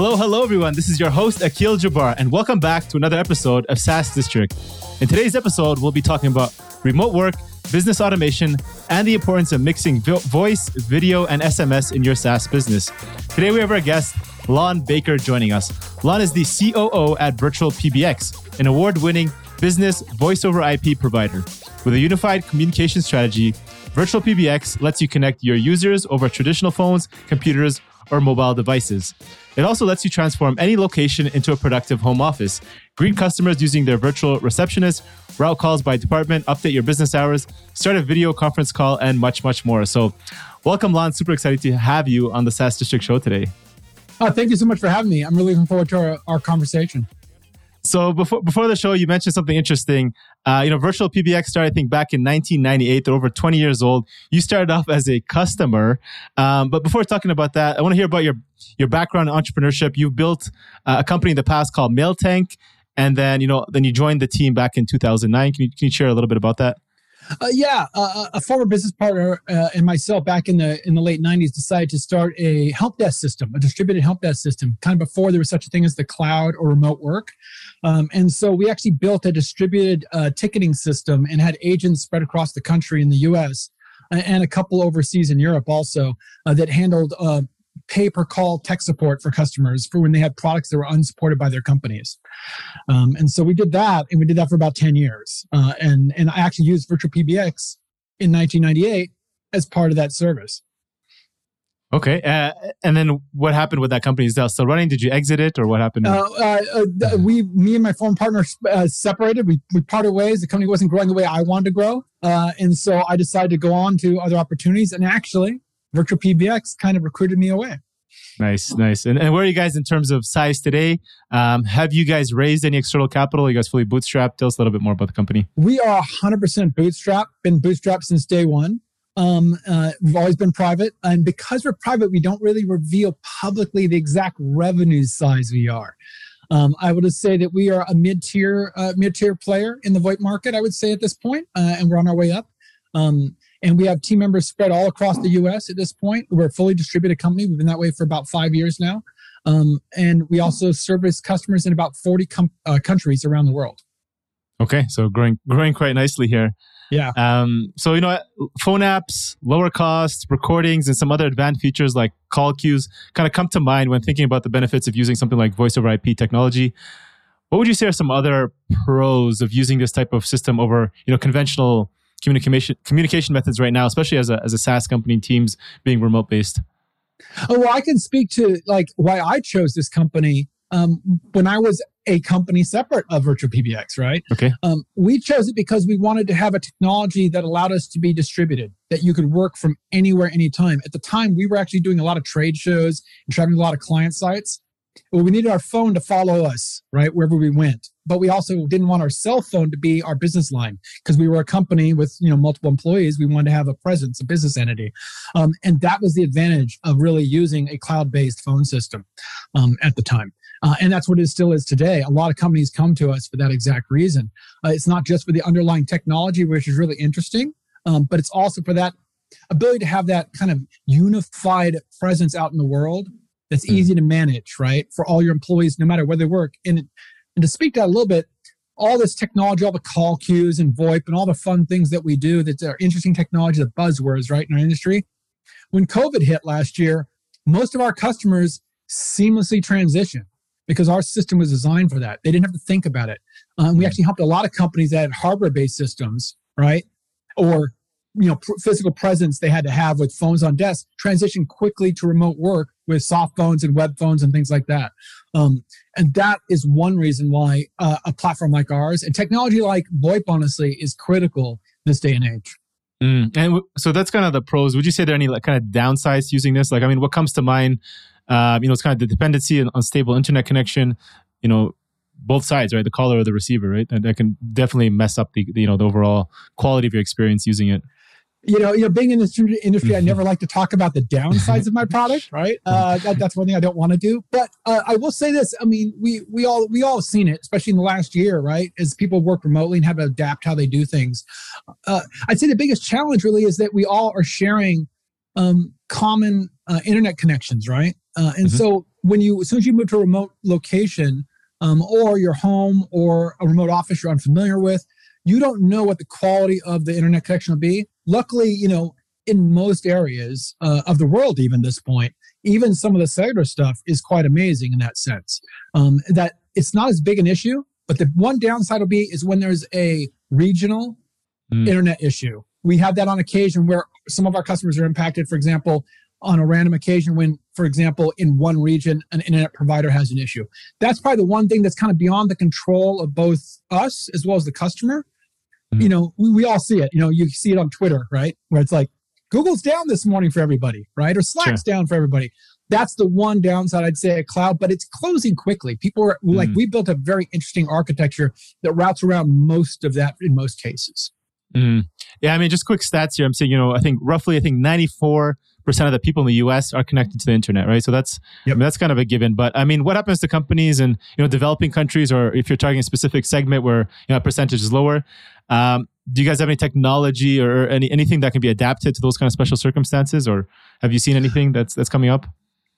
Hello, hello, everyone. This is your host, Akil Jabbar, and welcome back to another episode of SaaS District. In today's episode, we'll be talking about remote work, business automation, and the importance of mixing vo- voice, video, and SMS in your SaaS business. Today, we have our guest, Lon Baker, joining us. Lon is the COO at Virtual PBX, an award winning business voice over IP provider. With a unified communication strategy, Virtual PBX lets you connect your users over traditional phones, computers, or mobile devices. It also lets you transform any location into a productive home office. Greet customers using their virtual receptionist, route calls by department, update your business hours, start a video conference call, and much, much more. So, welcome, Lon. Super excited to have you on the SaaS District Show today. Oh, thank you so much for having me. I'm really looking forward to our, our conversation. So before before the show, you mentioned something interesting. Uh, you know, Virtual PBX started, I think, back in 1998. They're over 20 years old. You started off as a customer, um, but before talking about that, I want to hear about your your background in entrepreneurship. You built uh, a company in the past called MailTank, and then you know, then you joined the team back in 2009. Can you can you share a little bit about that? Uh, yeah, uh, a former business partner uh, and myself back in the in the late '90s decided to start a help desk system, a distributed help desk system, kind of before there was such a thing as the cloud or remote work. Um, and so we actually built a distributed uh, ticketing system and had agents spread across the country in the U.S. and a couple overseas in Europe also uh, that handled uh, pay per call tech support for customers for when they had products that were unsupported by their companies. Um, and so we did that, and we did that for about 10 years. Uh, and, and I actually used Virtual PBX in 1998 as part of that service. Okay, uh, and then what happened with that company? Is that still running? Did you exit it, or what happened? Uh, uh, uh we, me and my former partner uh, separated. We we parted ways. The company wasn't growing the way I wanted to grow, uh, and so I decided to go on to other opportunities. And actually, Virtual PBX kind of recruited me away. Nice, nice. And, and where are you guys in terms of size today? Um, have you guys raised any external capital? Are you guys fully bootstrapped? Tell us a little bit more about the company. We are 100% bootstrapped, been bootstrapped since day one. Um, uh, we've always been private. And because we're private, we don't really reveal publicly the exact revenue size we are. Um, I would say that we are a mid-tier uh, mid-tier player in the VoIP market. I would say at this point, uh, and we're on our way up. Um, and we have team members spread all across the U.S. at this point. We're a fully distributed company. We've been that way for about five years now. Um, and we also service customers in about 40 com- uh, countries around the world. Okay, so growing growing quite nicely here. Yeah. Um, so you know, phone apps, lower costs, recordings, and some other advanced features like call queues kind of come to mind when thinking about the benefits of using something like voice over IP technology. What would you say are some other pros of using this type of system over you know conventional communication communication methods right now, especially as a as a SaaS company, teams being remote based? Oh well, I can speak to like why I chose this company um, when I was a company separate of Virtual PBX, right? Okay. Um, we chose it because we wanted to have a technology that allowed us to be distributed, that you could work from anywhere, anytime. At the time, we were actually doing a lot of trade shows and traveling a lot of client sites. Well, we needed our phone to follow us, right, wherever we went. But we also didn't want our cell phone to be our business line because we were a company with you know multiple employees. We wanted to have a presence, a business entity, um, and that was the advantage of really using a cloud-based phone system um, at the time. Uh, and that's what it still is today. A lot of companies come to us for that exact reason. Uh, it's not just for the underlying technology, which is really interesting, um, but it's also for that ability to have that kind of unified presence out in the world that's mm. easy to manage, right? For all your employees, no matter where they work. And, and to speak to that a little bit, all this technology, all the call queues and VoIP and all the fun things that we do that are interesting technology, the buzzwords, right, in our industry. When COVID hit last year, most of our customers seamlessly transitioned because our system was designed for that. They didn't have to think about it. Um, we actually helped a lot of companies that had hardware-based systems, right, or you know pr- physical presence they had to have with phones on desk transition quickly to remote work with soft phones and web phones and things like that um, and that is one reason why uh, a platform like ours and technology like voip honestly is critical this day and age mm. and w- so that's kind of the pros would you say there are any like kind of downsides using this like i mean what comes to mind uh, you know it's kind of the dependency on stable internet connection you know both sides, right? The caller or the receiver, right? And that can definitely mess up the, you know the overall quality of your experience using it you know, you know, being in this industry, I never like to talk about the downsides of my product, right? Uh, that, that's one thing I don't want to do. But uh, I will say this: I mean, we we all we all seen it, especially in the last year, right? As people work remotely and have to adapt how they do things. Uh, I'd say the biggest challenge really is that we all are sharing um, common uh, internet connections, right? Uh, and mm-hmm. so when you, as soon as you move to a remote location um, or your home or a remote office you're unfamiliar with, you don't know what the quality of the internet connection will be. Luckily, you know, in most areas uh, of the world, even this point, even some of the cellular stuff is quite amazing in that sense. Um, that it's not as big an issue, but the one downside will be is when there's a regional mm. internet issue. We have that on occasion where some of our customers are impacted. For example, on a random occasion when, for example, in one region, an internet provider has an issue. That's probably the one thing that's kind of beyond the control of both us as well as the customer. Mm-hmm. You know, we, we all see it. You know, you see it on Twitter, right? Where it's like, Google's down this morning for everybody, right? Or Slack's sure. down for everybody. That's the one downside I'd say at cloud, but it's closing quickly. People are mm-hmm. like, we built a very interesting architecture that routes around most of that in most cases. Mm. Yeah, I mean, just quick stats here. I'm saying, you know, I think roughly, I think 94 percent of the people in the U.S. are connected to the internet, right? So that's yep. I mean, that's kind of a given. But I mean, what happens to companies in you know developing countries, or if you're targeting a specific segment where you know percentage is lower? Um, do you guys have any technology or any anything that can be adapted to those kind of special circumstances, or have you seen anything that's that's coming up?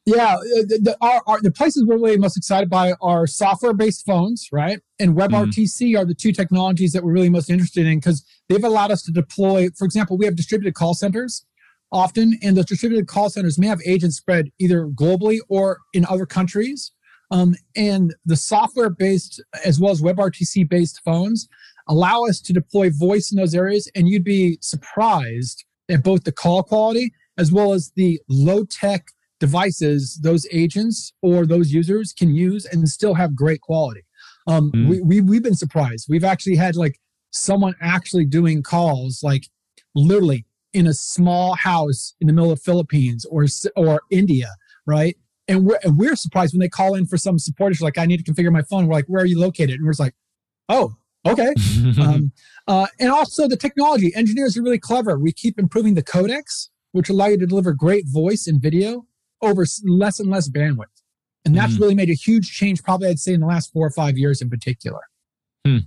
Yeah, uh, the, the, our, our, the places we're really most excited by are software-based phones, right? And WebRTC mm-hmm. are the two technologies that we're really most interested in because they've allowed us to deploy. For example, we have distributed call centers often, and those distributed call centers may have agents spread either globally or in other countries. Um, and the software based as well as WebRTC based phones allow us to deploy voice in those areas, and you'd be surprised at both the call quality as well as the low tech devices those agents or those users can use and still have great quality. Um, mm. we, we, we've been surprised. We've actually had like someone actually doing calls like literally in a small house in the middle of Philippines or or India, right? And we're and we're surprised when they call in for some support issue, like I need to configure my phone. We're like, where are you located? And we're just like, oh, okay. um, uh, and also the technology. Engineers are really clever. We keep improving the codecs, which allow you to deliver great voice and video over less and less bandwidth. And that's mm. really made a huge change, probably I'd say in the last four or five years in particular. Hmm.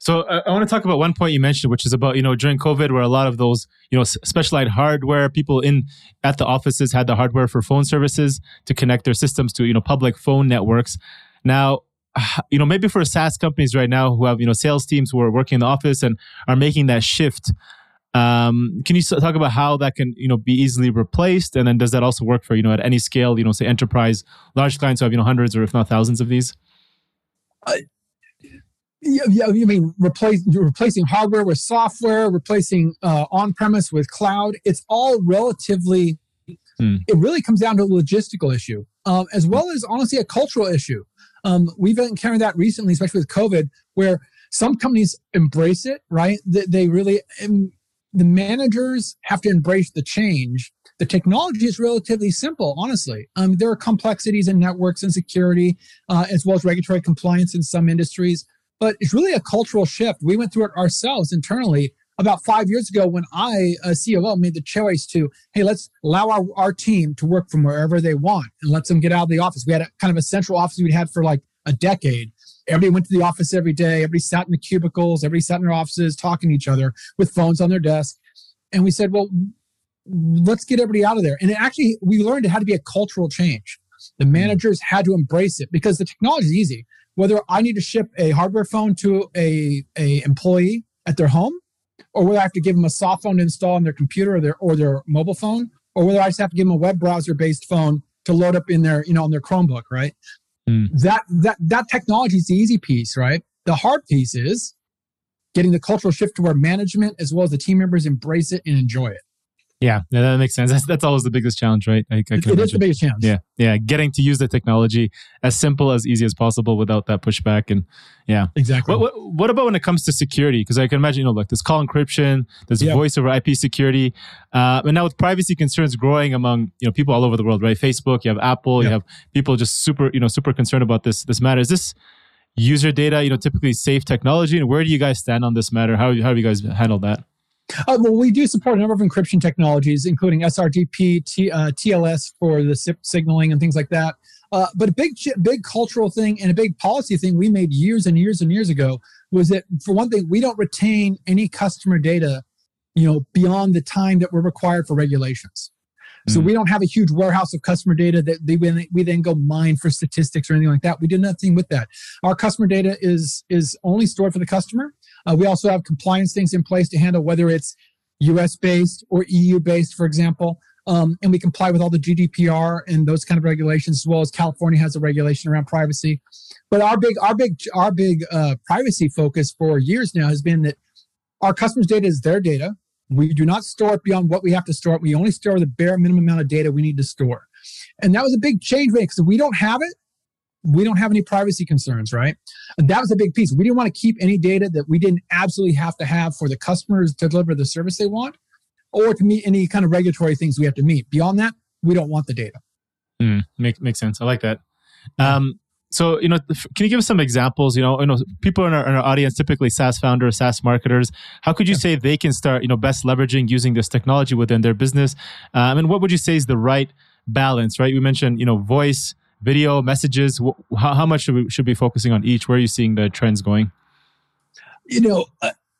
So uh, I want to talk about one point you mentioned, which is about you know during COVID, where a lot of those you know specialized hardware people in at the offices had the hardware for phone services to connect their systems to you know public phone networks. Now, you know maybe for SaaS companies right now who have you know sales teams who are working in the office and are making that shift. Um, can you talk about how that can you know be easily replaced, and then does that also work for you know at any scale? You know, say enterprise, large clients who have you know hundreds or if not thousands of these. Yeah, yeah, you mean replace replacing hardware with software, replacing uh, on-premise with cloud. It's all relatively. Hmm. It really comes down to a logistical issue, um, as well as honestly a cultural issue. Um, we've encountered that recently, especially with COVID, where some companies embrace it. Right, they, they really. the managers have to embrace the change. The technology is relatively simple, honestly. Um, there are complexities in networks and security, uh, as well as regulatory compliance in some industries but it's really a cultural shift. We went through it ourselves internally about five years ago when I, a COO, made the choice to, hey, let's allow our, our team to work from wherever they want and let them get out of the office. We had a kind of a central office we'd had for like a decade. Everybody went to the office every day. Everybody sat in the cubicles. Everybody sat in their offices talking to each other with phones on their desk. And we said, well, let's get everybody out of there. And it actually, we learned it had to be a cultural change. The hmm. managers had to embrace it because the technology is easy whether I need to ship a hardware phone to a, a employee at their home, or whether I have to give them a soft phone to install on their computer or their or their mobile phone, or whether I just have to give them a web browser based phone to load up in their you know on their Chromebook, right? Mm. That that that technology is the easy piece, right? The hard piece is getting the cultural shift to where management as well as the team members embrace it and enjoy it. Yeah, yeah, that makes sense. That's, that's always the biggest challenge, right? I, I it is the biggest challenge. Yeah, yeah, getting to use the technology as simple as easy as possible without that pushback, and yeah, exactly. What, what, what about when it comes to security? Because I can imagine, you know, like there's call encryption, there's yep. voice over IP security, uh, and now with privacy concerns growing among you know people all over the world, right? Facebook, you have Apple, yep. you have people just super, you know, super concerned about this this matter. Is this user data, you know, typically safe technology, and where do you guys stand on this matter? How how have you guys handled that? Uh, well, we do support a number of encryption technologies, including SRTP, T, uh, TLS for the SIP signaling and things like that. Uh, but a big, big cultural thing and a big policy thing we made years and years and years ago was that, for one thing, we don't retain any customer data, you know, beyond the time that we're required for regulations. So mm. we don't have a huge warehouse of customer data that they, we then go mine for statistics or anything like that. We do nothing with that. Our customer data is is only stored for the customer. Uh, we also have compliance things in place to handle whether it's US based or EU based, for example. Um, and we comply with all the GDPR and those kind of regulations, as well as California has a regulation around privacy. But our big, our big, our big uh, privacy focus for years now has been that our customers' data is their data. We do not store it beyond what we have to store. We only store the bare minimum amount of data we need to store. And that was a big change because we don't have it, we don't have any privacy concerns, right? And that was a big piece. We didn't want to keep any data that we didn't absolutely have to have for the customers to deliver the service they want or to meet any kind of regulatory things we have to meet. Beyond that, we don't want the data. Mm, make, makes sense. I like that. Um, so, you know, can you give us some examples? You know, you know, people in our, in our audience, typically SaaS founders, SaaS marketers. How could you say they can start, you know, best leveraging using this technology within their business? Um, and what would you say is the right balance? Right? We mentioned, you know, voice, video, messages. How, how much should we should be focusing on each? Where are you seeing the trends going? You know,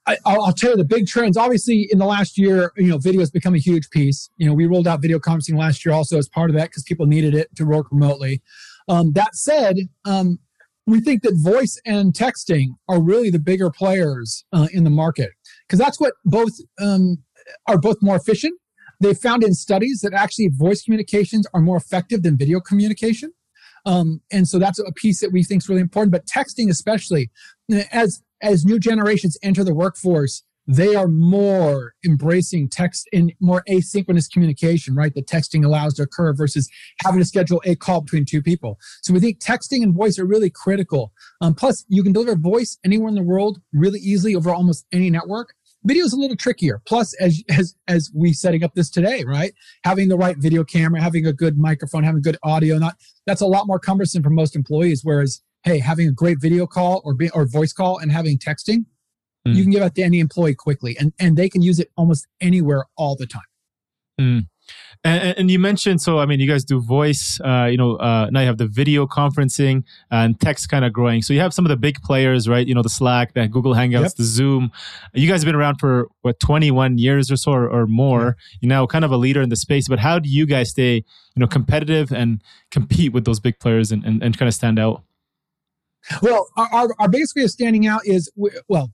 I, will tell you the big trends. Obviously, in the last year, you know, video has become a huge piece. You know, we rolled out video conferencing last year also as part of that because people needed it to work remotely. Um, that said, um, we think that voice and texting are really the bigger players uh, in the market because that's what both um, are both more efficient. They found in studies that actually voice communications are more effective than video communication. Um, and so that's a piece that we think is really important. But texting, especially as as new generations enter the workforce, they are more embracing text in more asynchronous communication, right? That texting allows to occur versus having to schedule a call between two people. So we think texting and voice are really critical. Um, plus, you can deliver voice anywhere in the world really easily over almost any network. Video is a little trickier. Plus, as as as we setting up this today, right? Having the right video camera, having a good microphone, having good audio, not that's a lot more cumbersome for most employees. Whereas, hey, having a great video call or be, or voice call and having texting, mm. you can give out to any employee quickly, and and they can use it almost anywhere all the time. Mm. And, and, you mentioned, so I mean, you guys do voice. Uh, you know, uh, now you have the video conferencing and text kind of growing. So you have some of the big players, right? You know, the Slack, the Google Hangouts, yep. the Zoom. You guys have been around for what 21 years or so or, or more. You're now kind of a leader in the space. But how do you guys stay, you know, competitive and compete with those big players and, and, and kind of stand out? Well, our, our biggest way of standing out is well,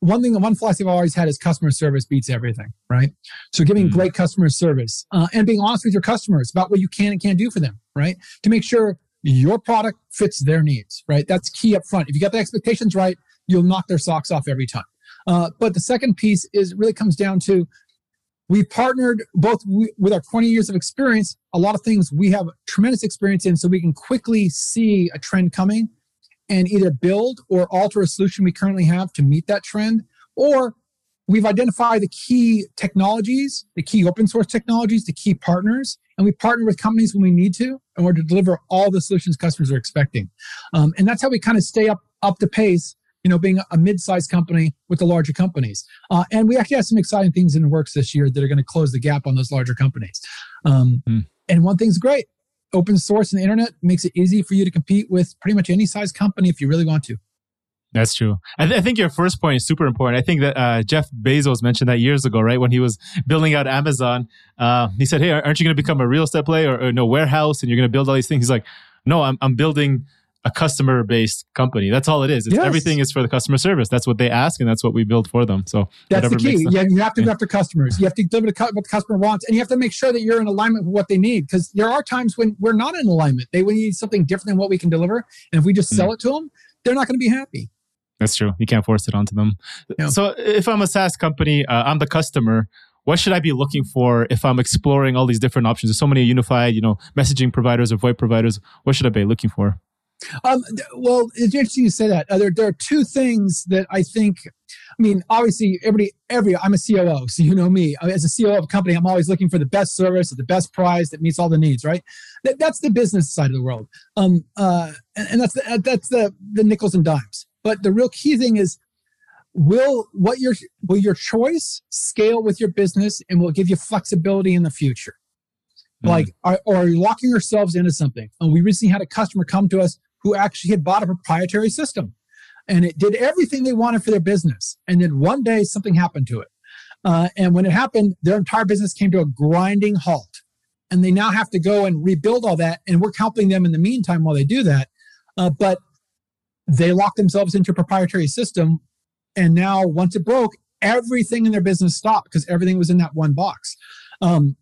one thing, one philosophy I've always had is customer service beats everything, right? So giving mm. great customer service uh, and being honest with your customers about what you can and can't do for them, right? To make sure your product fits their needs, right? That's key up front. If you got the expectations right, you'll knock their socks off every time. Uh, but the second piece is really comes down to we've partnered both with our 20 years of experience, a lot of things we have tremendous experience in, so we can quickly see a trend coming and either build or alter a solution we currently have to meet that trend, or we've identified the key technologies, the key open source technologies, the key partners, and we partner with companies when we need to in order to deliver all the solutions customers are expecting. Um, and that's how we kind of stay up up to pace. You know, being a mid-sized company with the larger companies, uh, and we actually have some exciting things in the works this year that are going to close the gap on those larger companies. Um, mm. And one thing's great: open source and the internet makes it easy for you to compete with pretty much any size company if you really want to. That's true. I, th- I, think your first point is super important. I think that uh, Jeff Bezos mentioned that years ago, right? When he was building out Amazon, uh, he said, "Hey, aren't you going to become a real estate player or, or no warehouse, and you're going to build all these things?" He's like, "No, I'm, I'm building a customer based company. That's all it is. Yes. Everything is for the customer service. That's what they ask, and that's what we build for them. So that's the key. Yeah, you have to go after customers. You have to deliver what the customer wants, and you have to make sure that you're in alignment with what they need. Because there are times when we're not in alignment. They need something different than what we can deliver, and if we just sell mm. it to them, they're not going to be happy. That's true. You can't force it onto them. Yeah. So if I'm a SaaS company, uh, I'm the customer what should I be looking for if I'm exploring all these different options? There's so many unified, you know, messaging providers or VoIP providers. What should I be looking for? Um, well, it's interesting you say that. Uh, there, there are two things that I think. I mean, obviously, everybody, every I'm a COO, so you know me. As a COO of a company, I'm always looking for the best service at the best price that meets all the needs. Right? That, that's the business side of the world. Um, uh, and, and that's the, that's the the nickels and dimes. But the real key thing is, will what your will your choice scale with your business and will give you flexibility in the future? Mm. Like, are, or are you locking yourselves into something? And we recently had a customer come to us who actually had bought a proprietary system and it did everything they wanted for their business. And then one day something happened to it. Uh, and when it happened, their entire business came to a grinding halt. and they now have to go and rebuild all that. And we're helping them in the meantime while they do that. Uh, but they locked themselves into a proprietary system. And now, once it broke, everything in their business stopped because everything was in that one box. Um,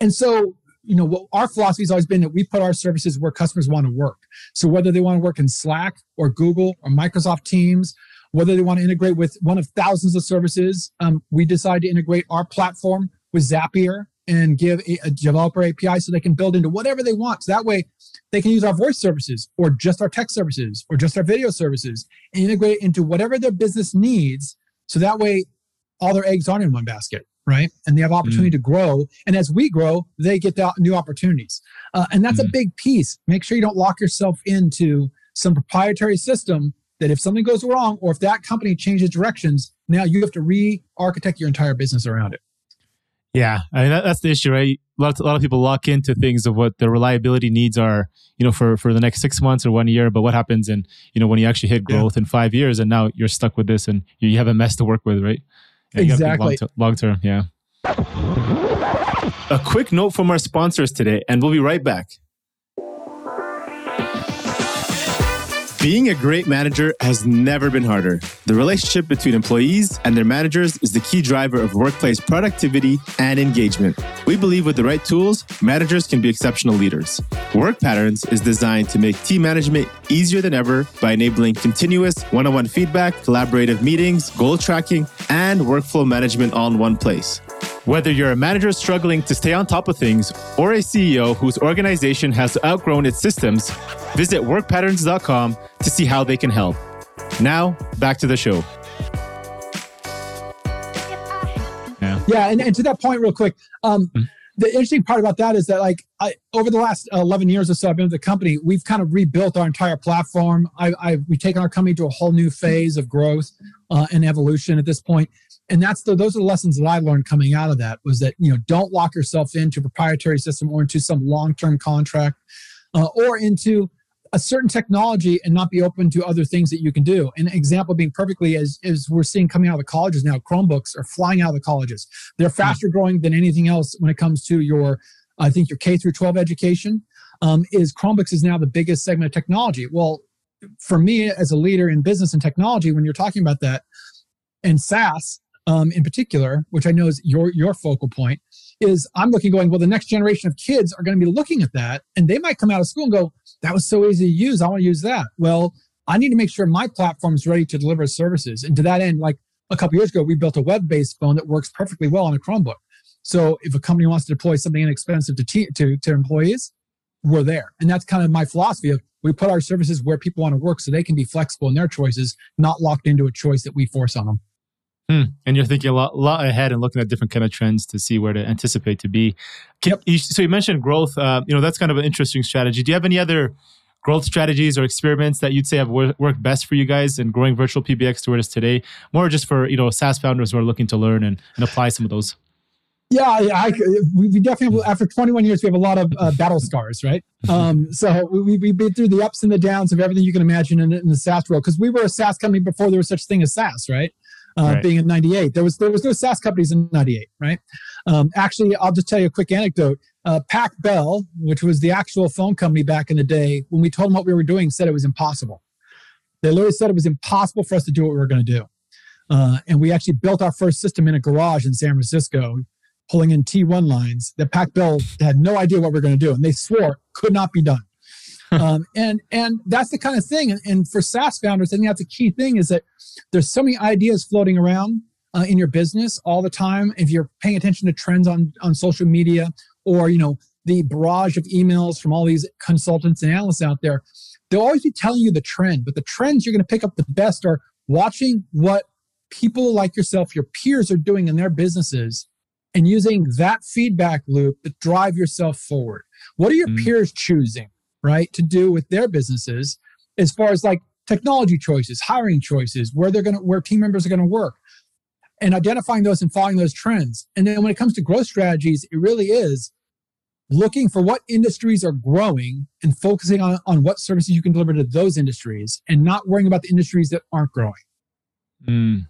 and so, you know, what our philosophy has always been that we put our services where customers want to work. So whether they want to work in Slack or Google or Microsoft Teams, whether they want to integrate with one of thousands of services, um, we decide to integrate our platform with Zapier and give a, a, developer API so they can build into whatever they want. So that way they can use our voice services or just our text services or just our video services and integrate it into whatever their business needs. So that way all their eggs aren't in one basket, right? And they have opportunity mm. to grow. And as we grow, they get the new opportunities. Uh, and that's mm. a big piece. Make sure you don't lock yourself into some proprietary system that if something goes wrong or if that company changes directions, now you have to re-architect your entire business around it. Yeah, I mean that, that's the issue, right? A lot, of, a lot of people lock into things of what their reliability needs are, you know, for for the next six months or one year. But what happens in, you know, when you actually hit growth yeah. in five years, and now you're stuck with this, and you, you have a mess to work with, right? Yeah, exactly. Long term, yeah. A quick note from our sponsors today, and we'll be right back. Being a great manager has never been harder. The relationship between employees and their managers is the key driver of workplace productivity and engagement. We believe with the right tools, managers can be exceptional leaders. Work Patterns is designed to make team management easier than ever by enabling continuous one on one feedback, collaborative meetings, goal tracking, and workflow management all in one place. Whether you're a manager struggling to stay on top of things or a CEO whose organization has outgrown its systems, visit workpatterns.com to see how they can help. Now, back to the show. Yeah, yeah and, and to that point, real quick, um, mm-hmm. the interesting part about that is that, like, I, over the last 11 years or so, I've been with the company, we've kind of rebuilt our entire platform. I, I, we've taken our company to a whole new phase of growth uh, and evolution at this point and that's the those are the lessons that I learned coming out of that was that you know don't lock yourself into a proprietary system or into some long term contract uh, or into a certain technology and not be open to other things that you can do. An example being perfectly as, as we're seeing coming out of the colleges now, Chromebooks are flying out of the colleges. They're hmm. faster growing than anything else when it comes to your, I think your K through 12 education. Um, is Chromebooks is now the biggest segment of technology. Well, for me as a leader in business and technology, when you're talking about that, and SaaS, um, in particular, which I know is your your focal point, is I'm looking going, well, the next generation of kids are going to be looking at that and they might come out of school and go, that was so easy to use. I want to use that. Well, I need to make sure my platform is ready to deliver services. And to that end, like a couple years ago, we built a web-based phone that works perfectly well on a Chromebook. So if a company wants to deploy something inexpensive to, te- to, to employees, we're there. And that's kind of my philosophy of we put our services where people want to work so they can be flexible in their choices, not locked into a choice that we force on them. Hmm. And you're thinking a lot, lot ahead and looking at different kind of trends to see where to anticipate to be. Yep. So you mentioned growth. Uh, you know that's kind of an interesting strategy. Do you have any other growth strategies or experiments that you'd say have wor- worked best for you guys in growing virtual PBX to where it is today? More just for you know SaaS founders who are looking to learn and, and apply some of those. Yeah, I, we definitely after 21 years we have a lot of uh, battle scars, right? Um, so we, we've been through the ups and the downs of everything you can imagine in, in the SaaS world because we were a SaaS company before there was such thing as SaaS, right? Uh, right. being in 98 there was there was no saas companies in 98 right? Um, actually i'll just tell you a quick anecdote. Uh, pac bell which was the actual phone company back in the day when we told them what we were doing said it was impossible. They literally said it was impossible for us to do what we were going to do. Uh, and we actually built our first system in a garage in san francisco pulling in t1 lines that pac bell had no idea what we were going to do and they swore could not be done um, and and that's the kind of thing. And, and, for SaaS founders, I think that's a key thing is that there's so many ideas floating around uh, in your business all the time. If you're paying attention to trends on on social media, or you know the barrage of emails from all these consultants and analysts out there, they'll always be telling you the trend. But the trends you're going to pick up the best are watching what people like yourself, your peers, are doing in their businesses. And using that feedback loop to drive yourself forward. What are your mm. peers choosing? Right, to do with their businesses as far as like technology choices, hiring choices, where they're going to, where team members are going to work, and identifying those and following those trends. And then when it comes to growth strategies, it really is looking for what industries are growing and focusing on, on what services you can deliver to those industries and not worrying about the industries that aren't growing. Mm.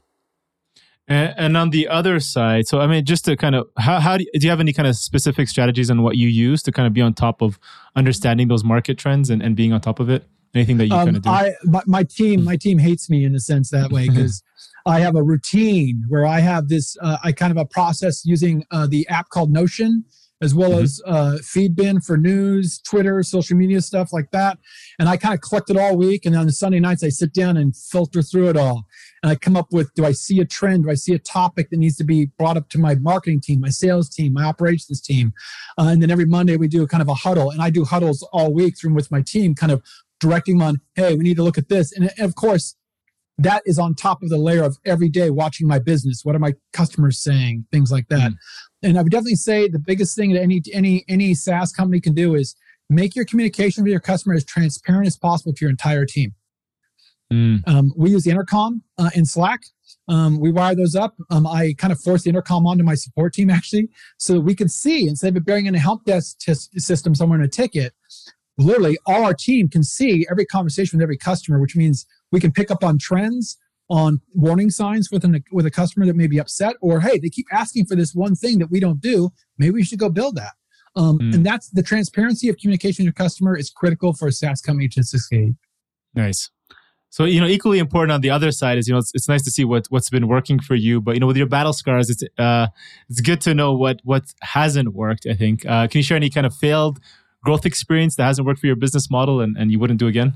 And, and, on the other side, so I mean, just to kind of, how, how do, you, do you have any kind of specific strategies on what you use to kind of be on top of understanding those market trends and, and being on top of it? Anything that you um, kind of do? I, my, my team, my team hates me in a sense that way because I have a routine where I have this, uh, I kind of a process using uh, the app called Notion as well mm-hmm. as uh, Feedbin for news, Twitter, social media stuff like that. And I kind of collect it all week. And on the Sunday nights, I sit down and filter through it all. And I come up with do I see a trend? Do I see a topic that needs to be brought up to my marketing team, my sales team, my operations team? Uh, and then every Monday, we do a kind of a huddle. And I do huddles all week through with my team, kind of directing them on, hey, we need to look at this. And of course, that is on top of the layer of every day watching my business. What are my customers saying? Things like that. Mm and I would definitely say the biggest thing that any any any SaaS company can do is make your communication with your customer as transparent as possible to your entire team. Mm. Um, we use intercom uh, in Slack. Um, we wire those up. Um, I kind of force the intercom onto my support team actually, so that we can see instead of bearing in a help desk t- system somewhere in a ticket. Literally, all our team can see every conversation with every customer, which means we can pick up on trends on warning signs with an with a customer that may be upset, or hey, they keep asking for this one thing that we don't do. Maybe we should go build that. Um, mm. And that's the transparency of communication with your customer is critical for a SaaS company to succeed. Nice. So you know, equally important on the other side is you know it's, it's nice to see what what's been working for you, but you know with your battle scars, it's uh, it's good to know what what hasn't worked. I think. Uh, can you share any kind of failed growth experience that hasn't worked for your business model and, and you wouldn't do again?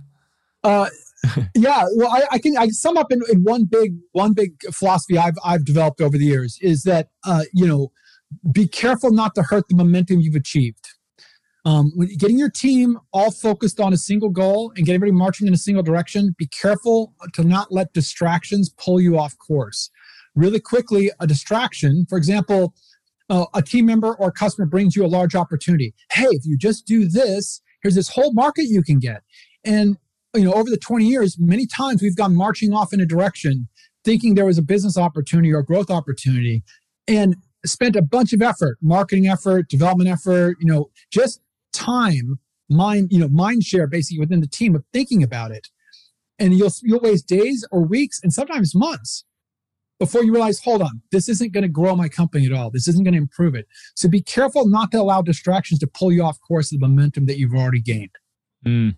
Uh, yeah, well, I, I, can I sum up in, in one big one big philosophy I've I've developed over the years is that uh, you know be careful not to hurt the momentum you've achieved. Um, when getting your team all focused on a single goal and getting everybody marching in a single direction, be careful to not let distractions pull you off course. Really quickly, a distraction, for example, uh, a team member or customer brings you a large opportunity. Hey, if you just do this, here's this whole market you can get. And you know, over the 20 years, many times we've gone marching off in a direction thinking there was a business opportunity or growth opportunity and spent a bunch of effort, marketing effort, development effort, you know, just time, mind, you know, mind share basically within the team of thinking about it. And you'll, you'll waste days or weeks and sometimes months before you realize, hold on, this isn't going to grow my company at all. This isn't going to improve it. So be careful not to allow distractions to pull you off course of the momentum that you've already gained. Mm.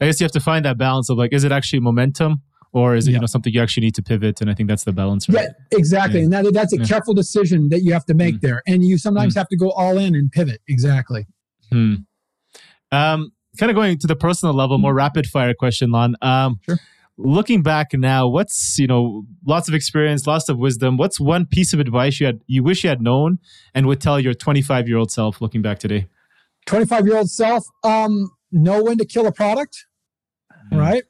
I guess you have to find that balance of like, is it actually momentum or is it yeah. you know something you actually need to pivot? And I think that's the balance. Right? Yeah, exactly. Yeah. And that, that's a careful decision that you have to make mm. there, and you sometimes mm. have to go all in and pivot. Exactly. Hmm. Um, kind of going to the personal level, more rapid fire question, Lon. Um, sure. Looking back now, what's you know lots of experience, lots of wisdom. What's one piece of advice you had you wish you had known and would tell your 25 year old self looking back today? 25 year old self, um, know when to kill a product mm. right?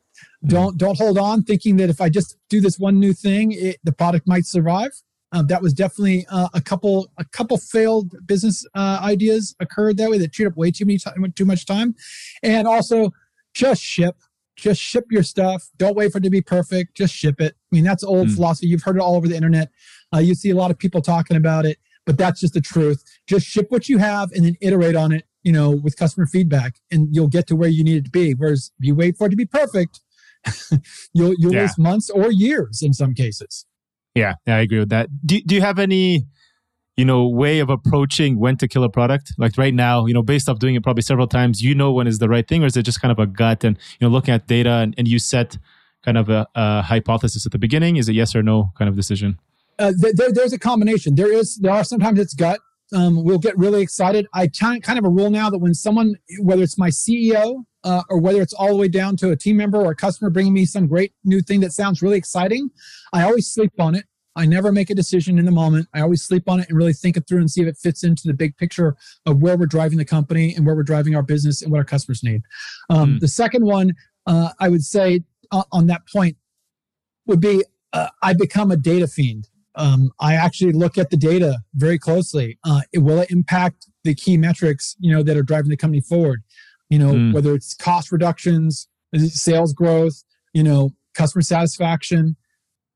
Mm. Don't don't hold on thinking that if I just do this one new thing, it, the product might survive. Um, that was definitely uh, a couple a couple failed business uh, ideas occurred that way that chewed up way too many time, too much time, and also just ship just ship your stuff. Don't wait for it to be perfect. Just ship it. I mean that's old mm. philosophy. You've heard it all over the internet. Uh, you see a lot of people talking about it, but that's just the truth. Just ship what you have and then iterate on it you know, with customer feedback and you'll get to where you need it to be. Whereas if you wait for it to be perfect, you'll you'll yeah. waste months or years in some cases. Yeah, yeah, I agree with that. Do do you have any you know way of approaching when to kill a product. Like right now you know based off doing it probably several times you know when is the right thing or is it just kind of a gut and you know looking at data and, and you set kind of a, a hypothesis at the beginning? Is it yes or no kind of decision? Uh, there, there's a combination. There is there are sometimes it's gut. Um, we'll get really excited. I kind of a rule now that when someone, whether it's my CEO uh, or whether it's all the way down to a team member or a customer bringing me some great new thing that sounds really exciting, I always sleep on it. I never make a decision in the moment. I always sleep on it and really think it through and see if it fits into the big picture of where we're driving the company and where we're driving our business and what our customers need. Um, mm. The second one, uh, I would say uh, on that point, would be uh, I become a data fiend um, I actually look at the data very closely. Uh, it, will it impact the key metrics, you know, that are driving the company forward? You know, mm. whether it's cost reductions, sales growth, you know, customer satisfaction,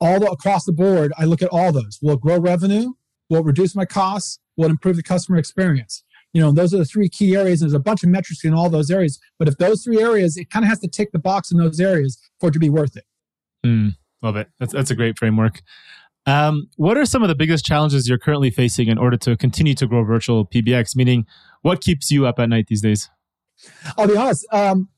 all the, across the board. I look at all those. Will it grow revenue? Will it reduce my costs? Will it improve the customer experience? You know, those are the three key areas. And There's a bunch of metrics in all those areas, but if those three areas, it kind of has to tick the box in those areas for it to be worth it. Mm, love it. That's that's a great framework. Um, what are some of the biggest challenges you're currently facing in order to continue to grow virtual PBX? Meaning, what keeps you up at night these days? I'll be honest. Um,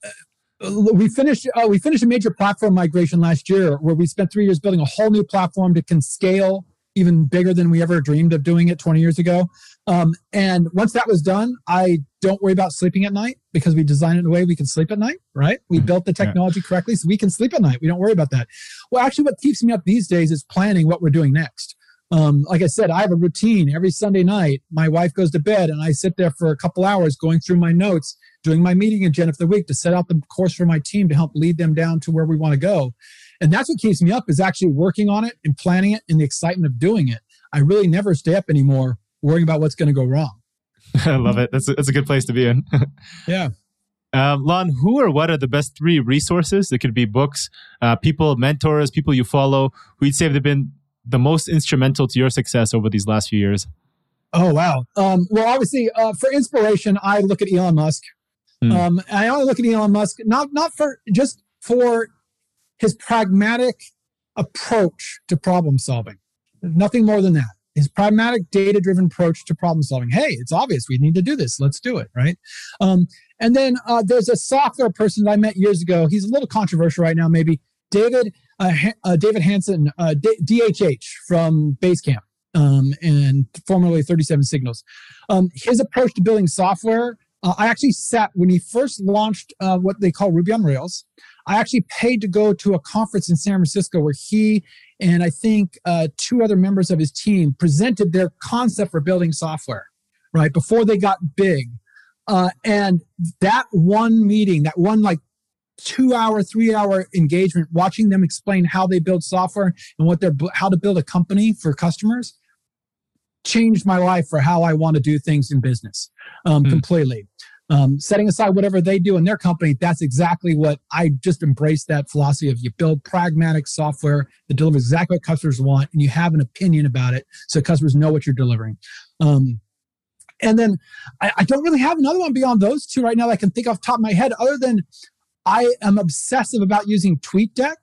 we finished uh, we finished a major platform migration last year where we spent three years building a whole new platform that can scale even bigger than we ever dreamed of doing it 20 years ago. Um, and once that was done, I don't worry about sleeping at night because we designed it in a way we can sleep at night, right? We mm-hmm. built the technology yeah. correctly so we can sleep at night. We don't worry about that. Well, actually, what keeps me up these days is planning what we're doing next. Um, like I said, I have a routine every Sunday night. My wife goes to bed and I sit there for a couple hours going through my notes, doing my meeting agenda for the week to set out the course for my team to help lead them down to where we want to go. And that's what keeps me up is actually working on it and planning it and the excitement of doing it. I really never stay up anymore worrying about what's going to go wrong. I love it. That's a, that's a good place to be in. yeah. Um, Lon, who or what are the best three resources? It could be books, uh, people, mentors, people you follow, who you'd say have been the most instrumental to your success over these last few years? Oh, wow. Um, well, obviously, uh, for inspiration, I look at Elon Musk. Mm. Um, I only look at Elon Musk not not for just for his pragmatic approach to problem solving. Nothing more than that. His pragmatic, data driven approach to problem solving. Hey, it's obvious we need to do this. Let's do it, right? Um, and then uh, there's a software person that I met years ago. He's a little controversial right now, maybe. David uh, uh, David Hansson, uh, D- DHH from Basecamp, um, and formerly 37 Signals. Um, his approach to building software. Uh, I actually sat when he first launched uh, what they call Ruby on Rails. I actually paid to go to a conference in San Francisco where he and I think uh, two other members of his team presented their concept for building software, right before they got big. Uh, and that one meeting, that one like two hour, three hour engagement, watching them explain how they build software and what they're how to build a company for customers, changed my life for how I want to do things in business um, mm. completely. Um, setting aside whatever they do in their company, that's exactly what I just embrace that philosophy of you build pragmatic software that delivers exactly what customers want and you have an opinion about it so customers know what you're delivering. Um, and then I, I, don't really have another one beyond those two right now that I can think off top of my head, other than I am obsessive about using TweetDeck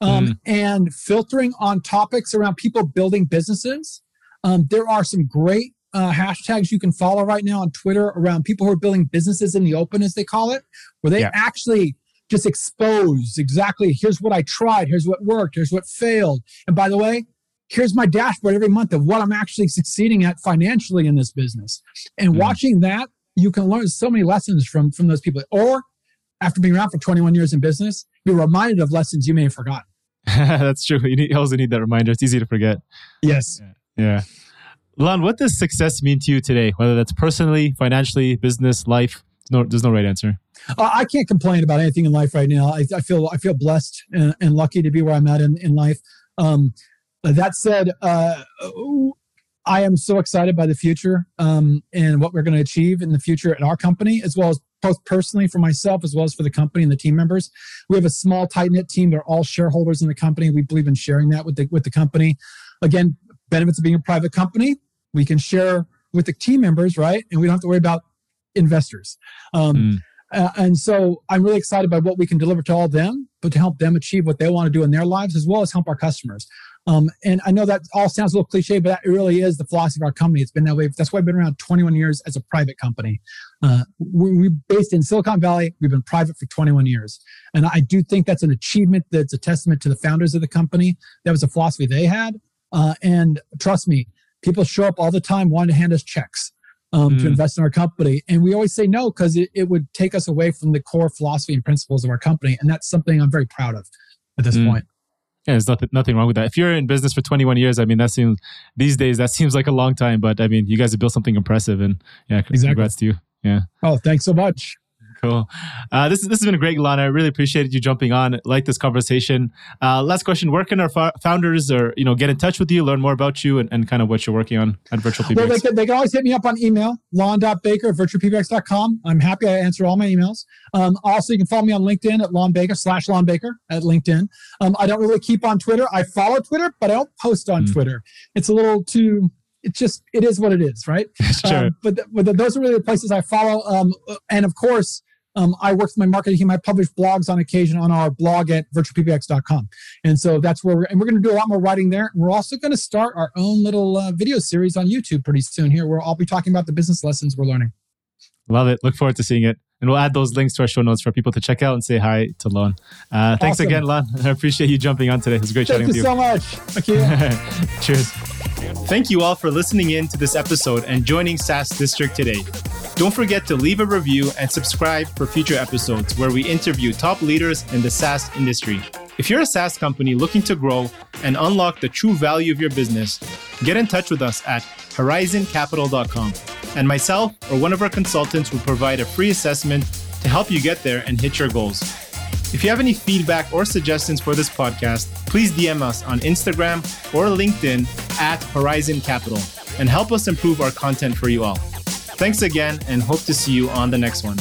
um, mm. and filtering on topics around people building businesses. Um, there are some great uh, hashtags you can follow right now on Twitter around people who are building businesses in the open, as they call it, where they yeah. actually just expose exactly here's what I tried, here's what worked, here's what failed. And by the way, here's my dashboard every month of what I'm actually succeeding at financially in this business. And mm. watching that, you can learn so many lessons from from those people. Or after being around for 21 years in business, you're reminded of lessons you may have forgotten. That's true. You, need, you also need that reminder. It's easy to forget. Yes. Yeah. yeah. Lon, what does success mean to you today? Whether that's personally, financially, business, life? No, there's no right answer. I can't complain about anything in life right now. I, I feel I feel blessed and, and, lucky to be where I'm at in, in life. Um, that said, uh, I am so excited by the future um, and what we're going to achieve in the future at our company, as well as both personally for myself as well as for the company and the team members. We have a small, tight knit team. They're all shareholders in the company. We believe in sharing that with the with the company. Again, benefits of being a private company. We can share with the team members, right? And we don't have to worry about investors. Um, mm. uh, and so I'm really excited by what we can deliver to all of them, but to help them achieve what they want to do in their lives, as well as help our customers. Um, and I know that all sounds a little cliche, but that really is the philosophy of our company. It's been that way. That's why I've been around 21 years as a private company. Uh, we, are based in Silicon Valley. We've been private for 21 years. And I do think that's an achievement that's a testament to the founders of the company. That was a philosophy they had. Uh, and trust me, people show up all the time wanting to hand us checks um, mm. to invest in our company. And we always say no because it, it would take us away from the core philosophy and principles of our company. And that's something I'm very proud of at this mm. point. Yeah, there's nothing nothing wrong with that. If you're in business for 21 years, I mean, that seems these days that seems like a long time. But I mean, you guys have built something impressive, and yeah, exactly. congrats to you. Yeah. Oh, thanks so much. Cool. Uh, this this has been a great, Lana. I really appreciated you jumping on. like this conversation. Uh, last question: Where can our founders or you know get in touch with you, learn more about you, and, and kind of what you're working on at Virtual PBX? Well, they can, they can always hit me up on email, lon.baker at virtualpbx.com. I'm happy I answer all my emails. Um, also, you can follow me on LinkedIn at Lon Baker slash Lon Baker at LinkedIn. Um, I don't really keep on Twitter. I follow Twitter, but I don't post on mm. Twitter. It's a little too it's just it is what it is, right? sure. Um, but, but those are really the places I follow. Um, and of course, um, I work with my marketing team. I publish blogs on occasion on our blog at virtualpbx.com. And so that's where we're, and we're going to do a lot more writing there. And we're also going to start our own little uh, video series on YouTube pretty soon here, where I'll be talking about the business lessons we're learning. Love it. Look forward to seeing it. And we'll add those links to our show notes for people to check out and say hi to Lon. Uh, thanks Awesome. again, Lon. I appreciate you jumping on today. It was great Thank chatting with you with so much. Thank you. Cheers. Thank you all for listening in to this episode and joining SaaS District today. Don't forget to leave a review and subscribe for future episodes where we interview top leaders in the SaaS industry. If you're a SaaS company looking to grow and unlock the true value of your business, get in touch with us at horizoncapital.com. And myself or one of our consultants will provide a free assessment to help you get there and hit your goals. If you have any feedback or suggestions for this podcast, please DM us on Instagram or LinkedIn at Horizon Capital and help us improve our content for you all. Thanks again and hope to see you on the next one.